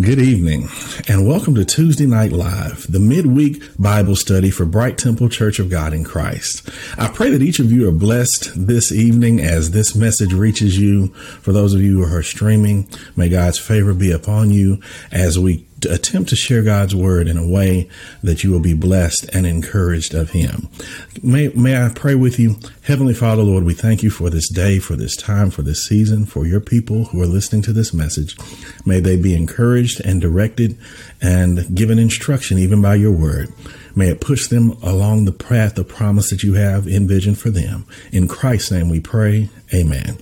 Good evening, and welcome to Tuesday Night Live, the midweek Bible study for Bright Temple Church of God in Christ. I pray that each of you are blessed this evening as this message reaches you. For those of you who are streaming, may God's favor be upon you as we attempt to share God's word in a way that you will be blessed and encouraged of Him. May, may I pray with you? Heavenly Father, Lord, we thank you for this day, for this time, for this season, for your people who are listening to this message. May they be encouraged and directed and given instruction even by your word. May it push them along the path of promise that you have envisioned for them. In Christ's name we pray. Amen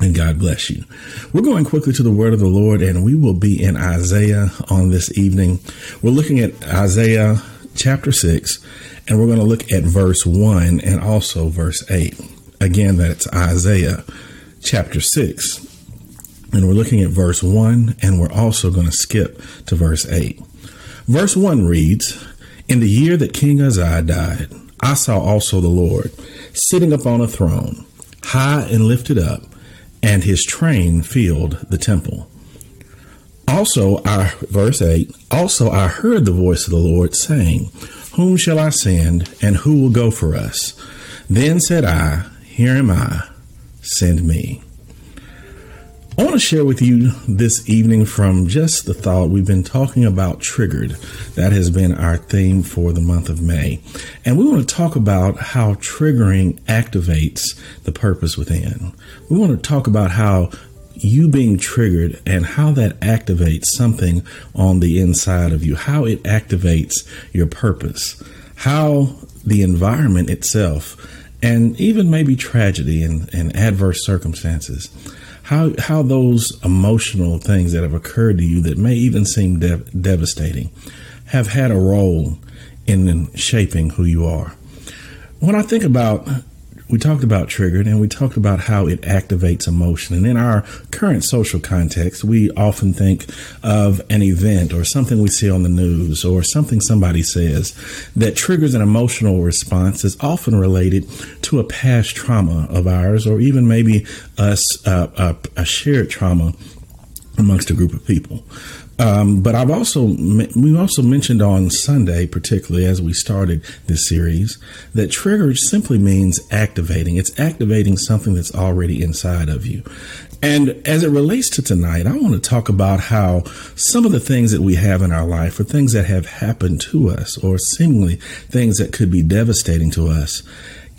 and God bless you. We're going quickly to the word of the Lord, and we will be in Isaiah on this evening. We're looking at Isaiah chapter 6, and we're going to look at verse 1 and also verse 8. Again, that's Isaiah chapter 6. And we're looking at verse 1, and we're also going to skip to verse 8. Verse 1 reads In the year that King Uzziah died, I saw also the Lord sitting upon a throne, high and lifted up and his train filled the temple. Also, I, verse 8, also I heard the voice of the Lord saying, Whom shall I send, and who will go for us? Then said I, Here am I, send me. I want to share with you this evening from just the thought we've been talking about triggered. That has been our theme for the month of May. And we want to talk about how triggering activates the purpose within. We want to talk about how you being triggered and how that activates something on the inside of you, how it activates your purpose, how the environment itself, and even maybe tragedy and, and adverse circumstances how how those emotional things that have occurred to you that may even seem devastating have had a role in shaping who you are. When I think about we talked about triggered and we talked about how it activates emotion. And in our current social context, we often think of an event or something we see on the news or something somebody says that triggers an emotional response is often related to a past trauma of ours or even maybe us uh, a, a shared trauma amongst a group of people. Um, but I've also we also mentioned on Sunday, particularly as we started this series, that trigger simply means activating. It's activating something that's already inside of you. And as it relates to tonight, I want to talk about how some of the things that we have in our life are things that have happened to us or seemingly things that could be devastating to us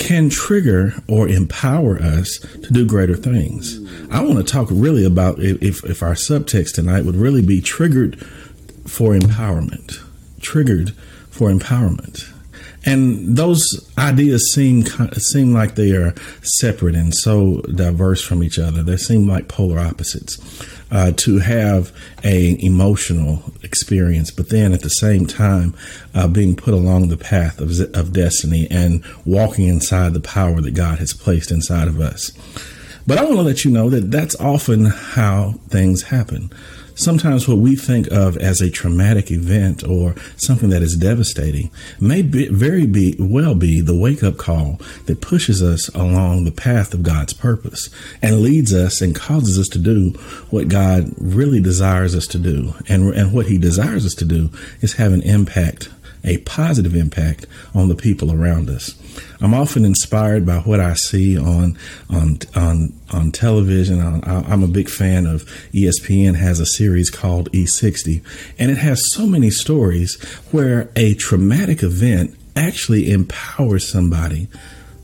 can trigger or empower us to do greater things. I want to talk really about if, if our subtext tonight would really be triggered for empowerment, triggered for empowerment. And those ideas seem seem like they are separate and so diverse from each other. They seem like polar opposites uh, to have a emotional experience, but then at the same time uh, being put along the path of, of destiny and walking inside the power that God has placed inside of us. But I want to let you know that that's often how things happen sometimes what we think of as a traumatic event or something that is devastating may be, very be well be the wake up call that pushes us along the path of God's purpose and leads us and causes us to do what God really desires us to do. And, and what he desires us to do is have an impact a positive impact on the people around us. I'm often inspired by what I see on on on on television. I'm a big fan of ESPN has a series called E60, and it has so many stories where a traumatic event actually empowers somebody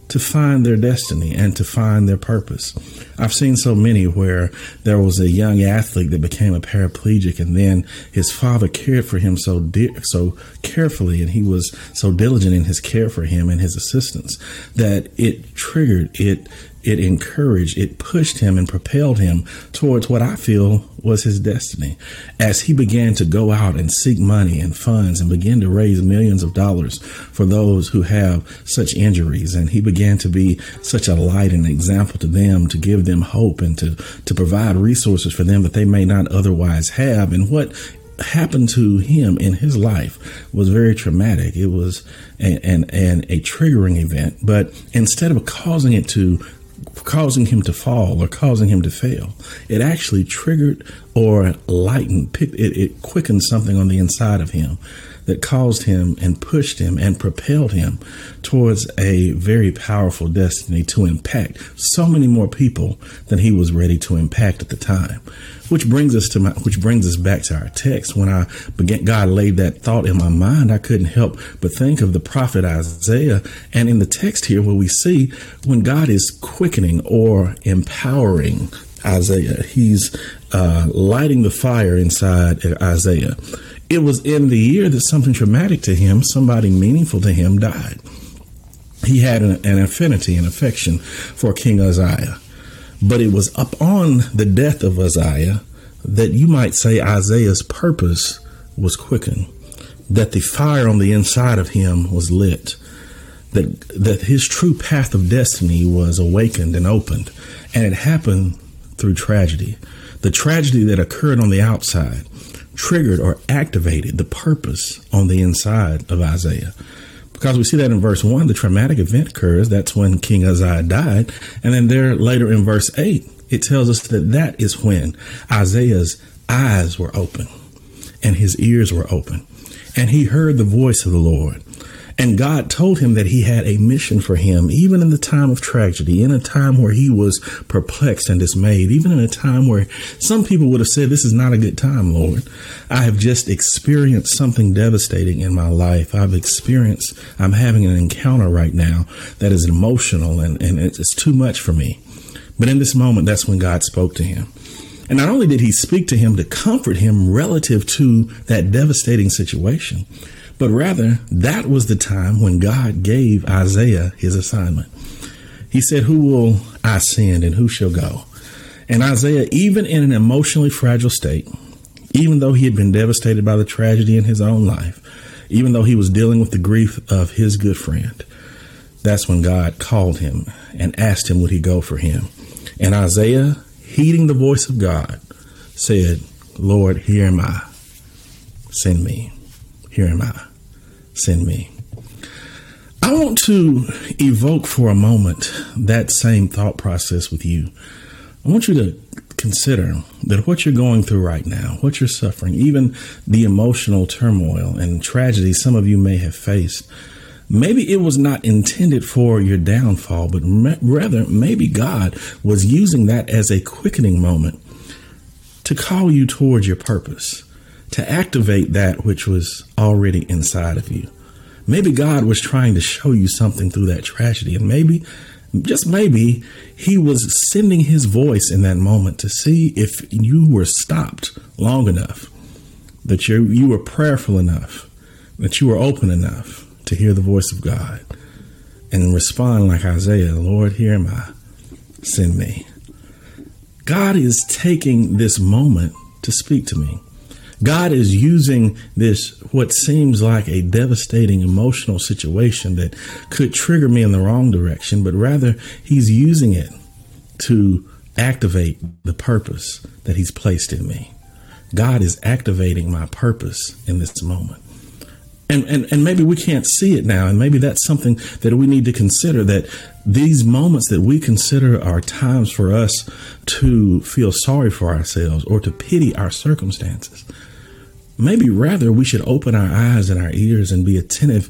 to find their destiny and to find their purpose. I've seen so many where there was a young athlete that became a paraplegic and then his father cared for him so de- so carefully and he was so diligent in his care for him and his assistance that it triggered it it encouraged, it pushed him and propelled him towards what I feel was his destiny. As he began to go out and seek money and funds and begin to raise millions of dollars for those who have such injuries. And he began to be such a light and example to them to give them hope and to, to provide resources for them that they may not otherwise have. And what happened to him in his life was very traumatic. It was an, an, an, a triggering event, but instead of causing it to causing him to fall or causing him to fail. It actually triggered or lightened, it, it quickened something on the inside of him that caused him and pushed him and propelled him towards a very powerful destiny to impact so many more people than he was ready to impact at the time. Which brings us to my, which brings us back to our text. When I began, God laid that thought in my mind, I couldn't help but think of the prophet Isaiah. And in the text here, where we see when God is quickening or empowering Isaiah, he's uh, lighting the fire inside Isaiah. It was in the year that something traumatic to him, somebody meaningful to him, died. He had an, an affinity and affection for King Uzziah. But it was upon the death of Uzziah that you might say Isaiah's purpose was quickened, that the fire on the inside of him was lit, that, that his true path of destiny was awakened and opened. And it happened through tragedy. The tragedy that occurred on the outside triggered or activated the purpose on the inside of Isaiah. Because we see that in verse 1, the traumatic event occurs. That's when King Uzziah died. And then there later in verse 8, it tells us that that is when Isaiah's eyes were open and his ears were open. And he heard the voice of the Lord. And God told him that he had a mission for him, even in the time of tragedy, in a time where he was perplexed and dismayed, even in a time where some people would have said, This is not a good time, Lord. I have just experienced something devastating in my life. I've experienced, I'm having an encounter right now that is emotional and, and it's too much for me. But in this moment, that's when God spoke to him. And not only did he speak to him to comfort him relative to that devastating situation, but rather, that was the time when God gave Isaiah his assignment. He said, Who will I send and who shall go? And Isaiah, even in an emotionally fragile state, even though he had been devastated by the tragedy in his own life, even though he was dealing with the grief of his good friend, that's when God called him and asked him would he go for him. And Isaiah, heeding the voice of God, said, Lord, here am I. Send me. Here am I send me. I want to evoke for a moment that same thought process with you. I want you to consider that what you're going through right now, what you're suffering, even the emotional turmoil and tragedy some of you may have faced, maybe it was not intended for your downfall, but rather maybe God was using that as a quickening moment to call you towards your purpose to activate that which was already inside of you. Maybe God was trying to show you something through that tragedy, and maybe, just maybe, He was sending His voice in that moment to see if you were stopped long enough, that you you were prayerful enough, that you were open enough to hear the voice of God and respond like Isaiah, Lord, here am I, send me. God is taking this moment to speak to me. God is using this, what seems like a devastating emotional situation that could trigger me in the wrong direction, but rather He's using it to activate the purpose that He's placed in me. God is activating my purpose in this moment. And, and, and maybe we can't see it now. And maybe that's something that we need to consider that these moments that we consider are times for us to feel sorry for ourselves or to pity our circumstances. Maybe rather we should open our eyes and our ears and be attentive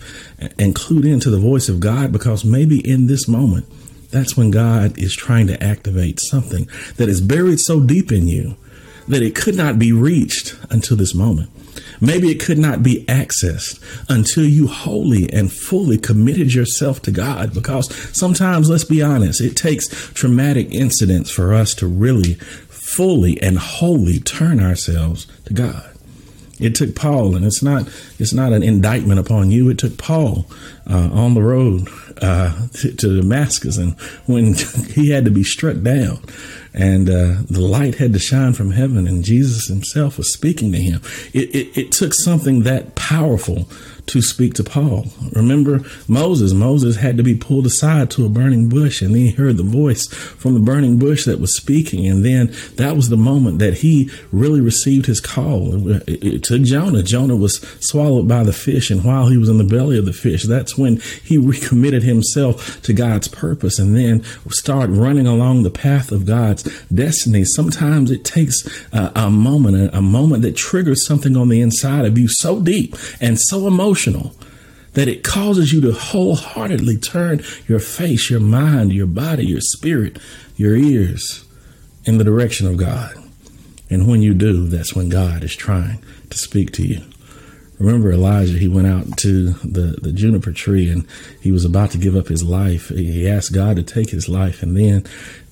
and clued into the voice of God because maybe in this moment, that's when God is trying to activate something that is buried so deep in you that it could not be reached until this moment. Maybe it could not be accessed until you wholly and fully committed yourself to God. Because sometimes, let's be honest, it takes traumatic incidents for us to really fully and wholly turn ourselves to God. It took Paul, and it's not it's not an indictment upon you. It took Paul uh, on the road uh, to, to, Damascus, and when he had to be struck down, and uh, the light had to shine from heaven, and Jesus Himself was speaking to him. It, it, it took something that powerful to speak to Paul. Remember Moses. Moses had to be pulled aside to a burning bush, and then he heard the voice from the burning bush that was speaking. And then that was the moment that he really received his call. It, it took Jonah. Jonah was swallowed by the fish, and while he was in the belly of the fish, that's when he recommitted himself to God's purpose and then start running along the path of God's destiny. Sometimes it takes a, a moment, a, a moment that triggers something on the inside of you so deep and so emotional that it causes you to wholeheartedly turn your face, your mind, your body, your spirit, your ears in the direction of God. And when you do, that's when God is trying to speak to you. Remember Elijah, he went out to the, the juniper tree and he was about to give up his life. He asked God to take his life. And then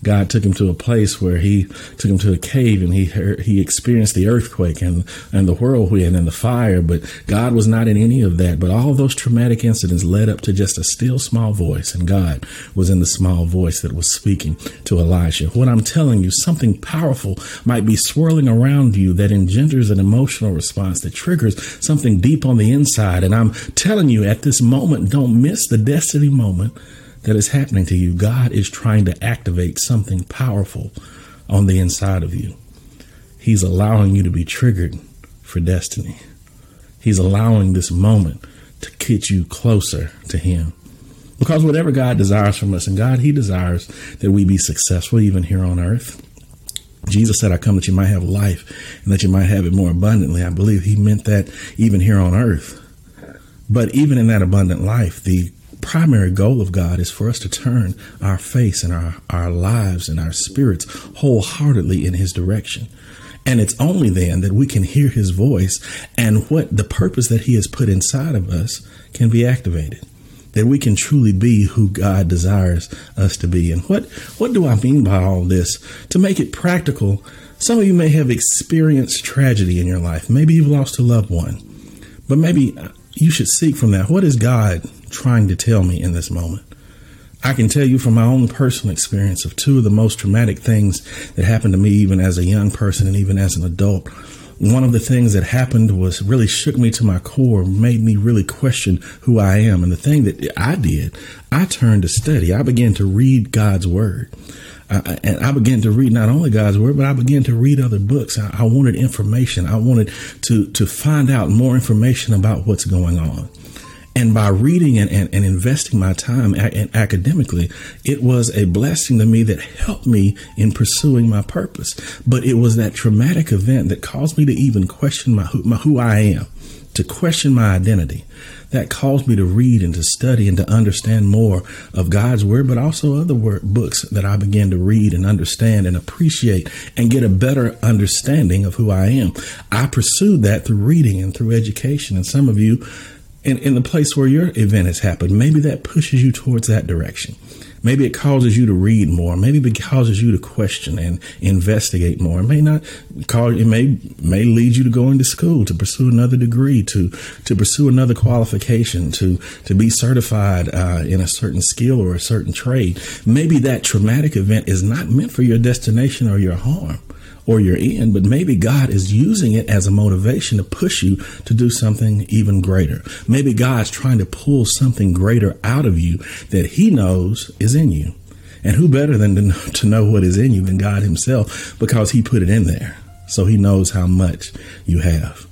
God took him to a place where he took him to a cave and he heard, he experienced the earthquake and, and the whirlwind and the fire. But God was not in any of that. But all those traumatic incidents led up to just a still small voice. And God was in the small voice that was speaking to Elijah. What I'm telling you, something powerful might be swirling around you that engenders an emotional response that triggers something deep on the inside. And I'm telling you at this moment, don't miss the destiny moment that is happening to you. God is trying to activate something powerful on the inside of you. He's allowing you to be triggered for destiny. He's allowing this moment to get you closer to Him. Because whatever God desires from us, and God, He desires that we be successful even here on earth. Jesus said, I come that you might have life and that you might have it more abundantly. I believe He meant that even here on earth. But even in that abundant life, the primary goal of God is for us to turn our face and our, our lives and our spirits wholeheartedly in His direction. And it's only then that we can hear His voice and what the purpose that He has put inside of us can be activated. That we can truly be who God desires us to be. And what, what do I mean by all this? To make it practical, some of you may have experienced tragedy in your life. Maybe you've lost a loved one, but maybe you should seek from that. What is God trying to tell me in this moment? I can tell you from my own personal experience of two of the most traumatic things that happened to me, even as a young person and even as an adult. One of the things that happened was really shook me to my core, made me really question who I am. And the thing that I did, I turned to study. I began to read God's word. Uh, and I began to read not only God's word, but I began to read other books. I, I wanted information. I wanted to to find out more information about what's going on. And by reading and, and, and investing my time a- academically, it was a blessing to me that helped me in pursuing my purpose. But it was that traumatic event that caused me to even question my, my who I am, to question my identity that caused me to read and to study and to understand more of God's word, but also other word, books that I began to read and understand and appreciate and get a better understanding of who I am. I pursued that through reading and through education. And some of you in, in the place where your event has happened, maybe that pushes you towards that direction. Maybe it causes you to read more. Maybe it causes you to question and investigate more. It may not cause, it may, may lead you to go into school to pursue another degree, to, to pursue another qualification, to, to be certified uh, in a certain skill or a certain trade. Maybe that traumatic event is not meant for your destination or your harm or you're in, but maybe God is using it as a motivation to push you to do something even greater. Maybe God's trying to pull something greater out of you that He knows is in you. And who better than to know what is in you than God Himself because He put it in there. So He knows how much you have.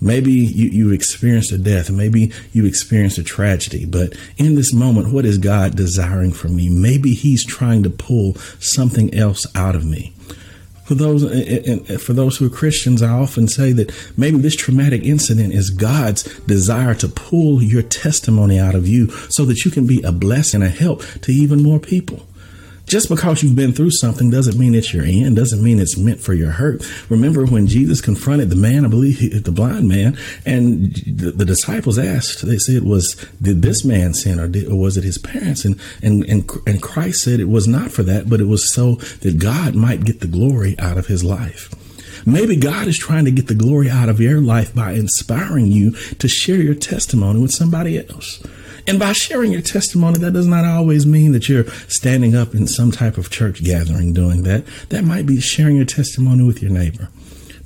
Maybe you, you experienced a death, maybe you experienced a tragedy, but in this moment, what is God desiring from me? Maybe He's trying to pull something else out of me for those and for those who are Christians, I often say that maybe this traumatic incident is God's desire to pull your testimony out of you so that you can be a blessing, and a help to even more people. Just because you've been through something doesn't mean it's your end, doesn't mean it's meant for your hurt. Remember when Jesus confronted the man, I believe the blind man, and the, the disciples asked, they said, was, did this man sin or, did, or was it his parents? And, and, and, and Christ said it was not for that, but it was so that God might get the glory out of his life. Maybe God is trying to get the glory out of your life by inspiring you to share your testimony with somebody else. And by sharing your testimony, that does not always mean that you're standing up in some type of church gathering doing that. That might be sharing your testimony with your neighbor.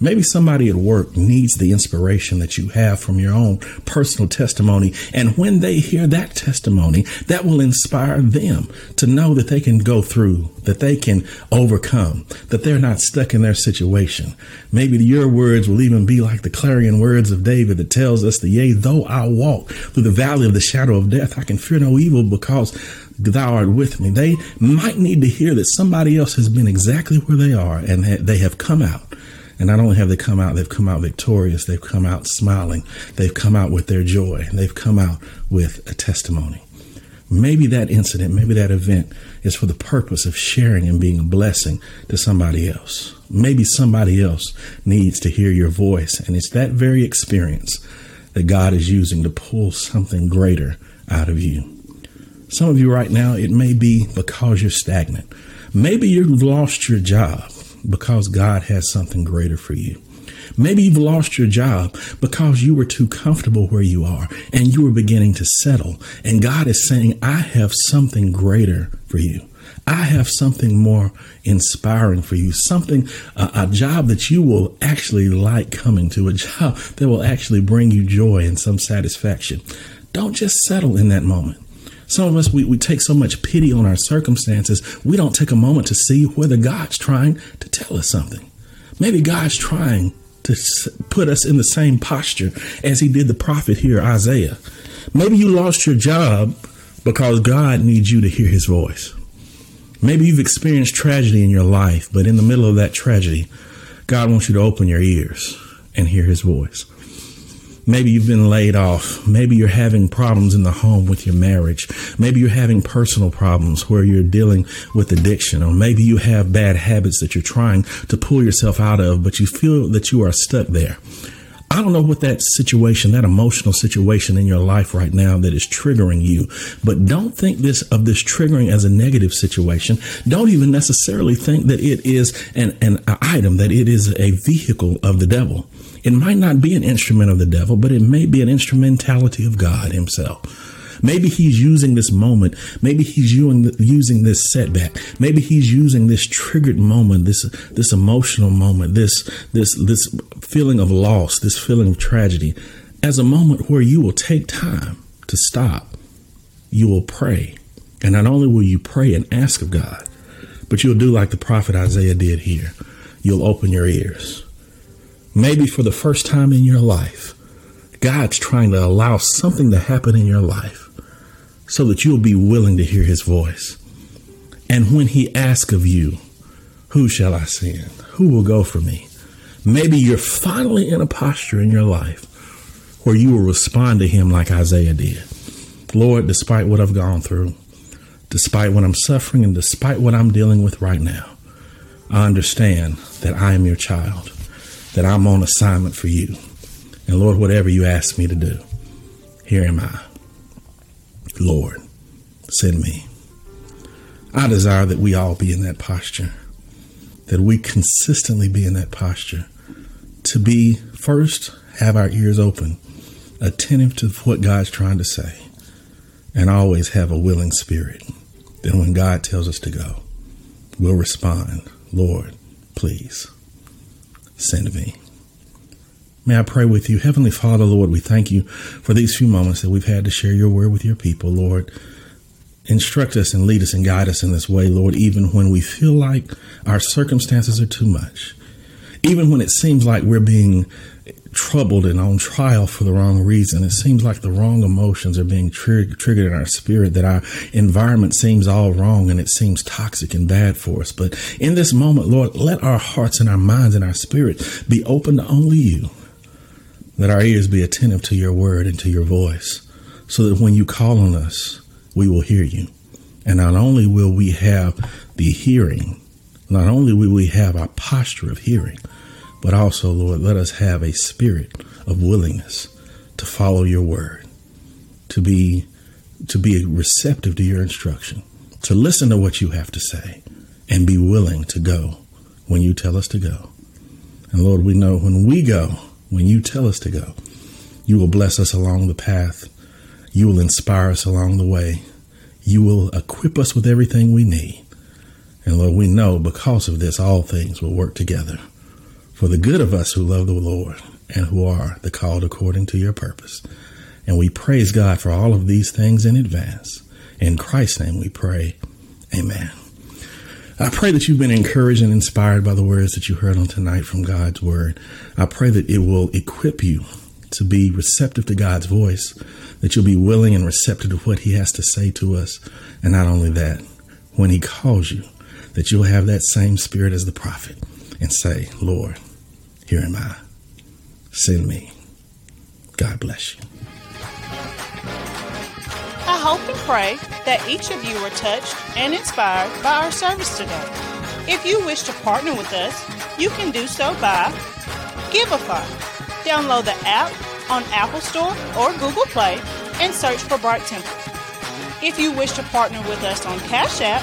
Maybe somebody at work needs the inspiration that you have from your own personal testimony. And when they hear that testimony, that will inspire them to know that they can go through, that they can overcome, that they're not stuck in their situation. Maybe your words will even be like the clarion words of David that tells us that, yea, though I walk through the valley of the shadow of death, I can fear no evil because thou art with me. They might need to hear that somebody else has been exactly where they are and they have come out. And not only have they come out, they've come out victorious. They've come out smiling. They've come out with their joy. They've come out with a testimony. Maybe that incident, maybe that event is for the purpose of sharing and being a blessing to somebody else. Maybe somebody else needs to hear your voice. And it's that very experience that God is using to pull something greater out of you. Some of you right now, it may be because you're stagnant. Maybe you've lost your job because God has something greater for you. Maybe you've lost your job because you were too comfortable where you are and you were beginning to settle. And God is saying, I have something greater for you. I have something more inspiring for you, something, a job that you will actually like coming to, a job that will actually bring you joy and some satisfaction. Don't just settle in that moment. Some of us, we, we take so much pity on our circumstances, we don't take a moment to see whether God's trying to tell us something. Maybe God's trying to put us in the same posture as he did the prophet here, Isaiah. Maybe you lost your job because God needs you to hear his voice. Maybe you've experienced tragedy in your life, but in the middle of that tragedy, God wants you to open your ears and hear his voice. Maybe you've been laid off. Maybe you're having problems in the home with your marriage. Maybe you're having personal problems where you're dealing with addiction, or maybe you have bad habits that you're trying to pull yourself out of, but you feel that you are stuck there. I don't know what that situation, that emotional situation in your life right now that is triggering you, but don't think this of this triggering as a negative situation. Don't even necessarily think that it is an, an item, that it is a vehicle of the devil. It might not be an instrument of the devil, but it may be an instrumentality of God Himself. Maybe he's using this moment. Maybe he's using, using this setback. Maybe he's using this triggered moment, this this emotional moment, this this this feeling of loss, this feeling of tragedy, as a moment where you will take time to stop. You will pray, and not only will you pray and ask of God, but you'll do like the prophet Isaiah did here. You'll open your ears maybe for the first time in your life, God's trying to allow something to happen in your life so that you'll be willing to hear his voice. And when he asks of you, who shall I send? Who will go for me? Maybe you're finally in a posture in your life where you will respond to him like Isaiah did. Lord, despite what I've gone through, despite what I'm suffering, and despite what I'm dealing with right now, I understand that I am your child that I'm on assignment for you. And Lord, whatever you ask me to do, here am I. Lord, send me. I desire that we all be in that posture, that we consistently be in that posture, to be first, have our ears open, attentive to what God's trying to say, and always have a willing spirit. Then when God tells us to go, we'll respond, Lord, please send me. May I pray with you. Heavenly Father, Lord, we thank you for these few moments that we've had to share your word with your people, Lord. Instruct us and lead us and guide us in this way, Lord, even when we feel like our circumstances are too much. Even when it seems like we're being troubled and on trial for the wrong reason. It seems like the wrong emotions are being triggered in our spirit, that our environment seems all wrong and it seems toxic and bad for us. But in this moment, Lord, let our hearts and our minds and our spirit be open to only you. Let our ears be attentive to your word and to your voice, so that when you call on us, we will hear you. And not only will we have the hearing, not only will we have our posture of hearing, but also, Lord, let us have a spirit of willingness to follow your word, to be to be receptive to your instruction, to listen to what you have to say, and be willing to go when you tell us to go. And Lord, we know when we go, when you tell us to go, you will bless us along the path. You will inspire us along the way. You will equip us with everything we need. And Lord, we know because of this, all things will work together for the good of us who love the Lord and who are the called according to your purpose. And we praise God for all of these things in advance. In Christ's name we pray. Amen. I pray that you've been encouraged and inspired by the words that you heard on tonight from God's word. I pray that it will equip you to be receptive to God's voice, that you'll be willing and receptive to what he has to say to us. And not only that, when he calls you, that you'll have that same spirit as the prophet and say, Lord, here am I. Send me. God bless you. I hope and pray that each of you were touched and inspired by our service today. If you wish to partner with us, you can do so by Givelify. Download the app on Apple Store or Google Play and search for Bright Temple. If you wish to partner with us on Cash App,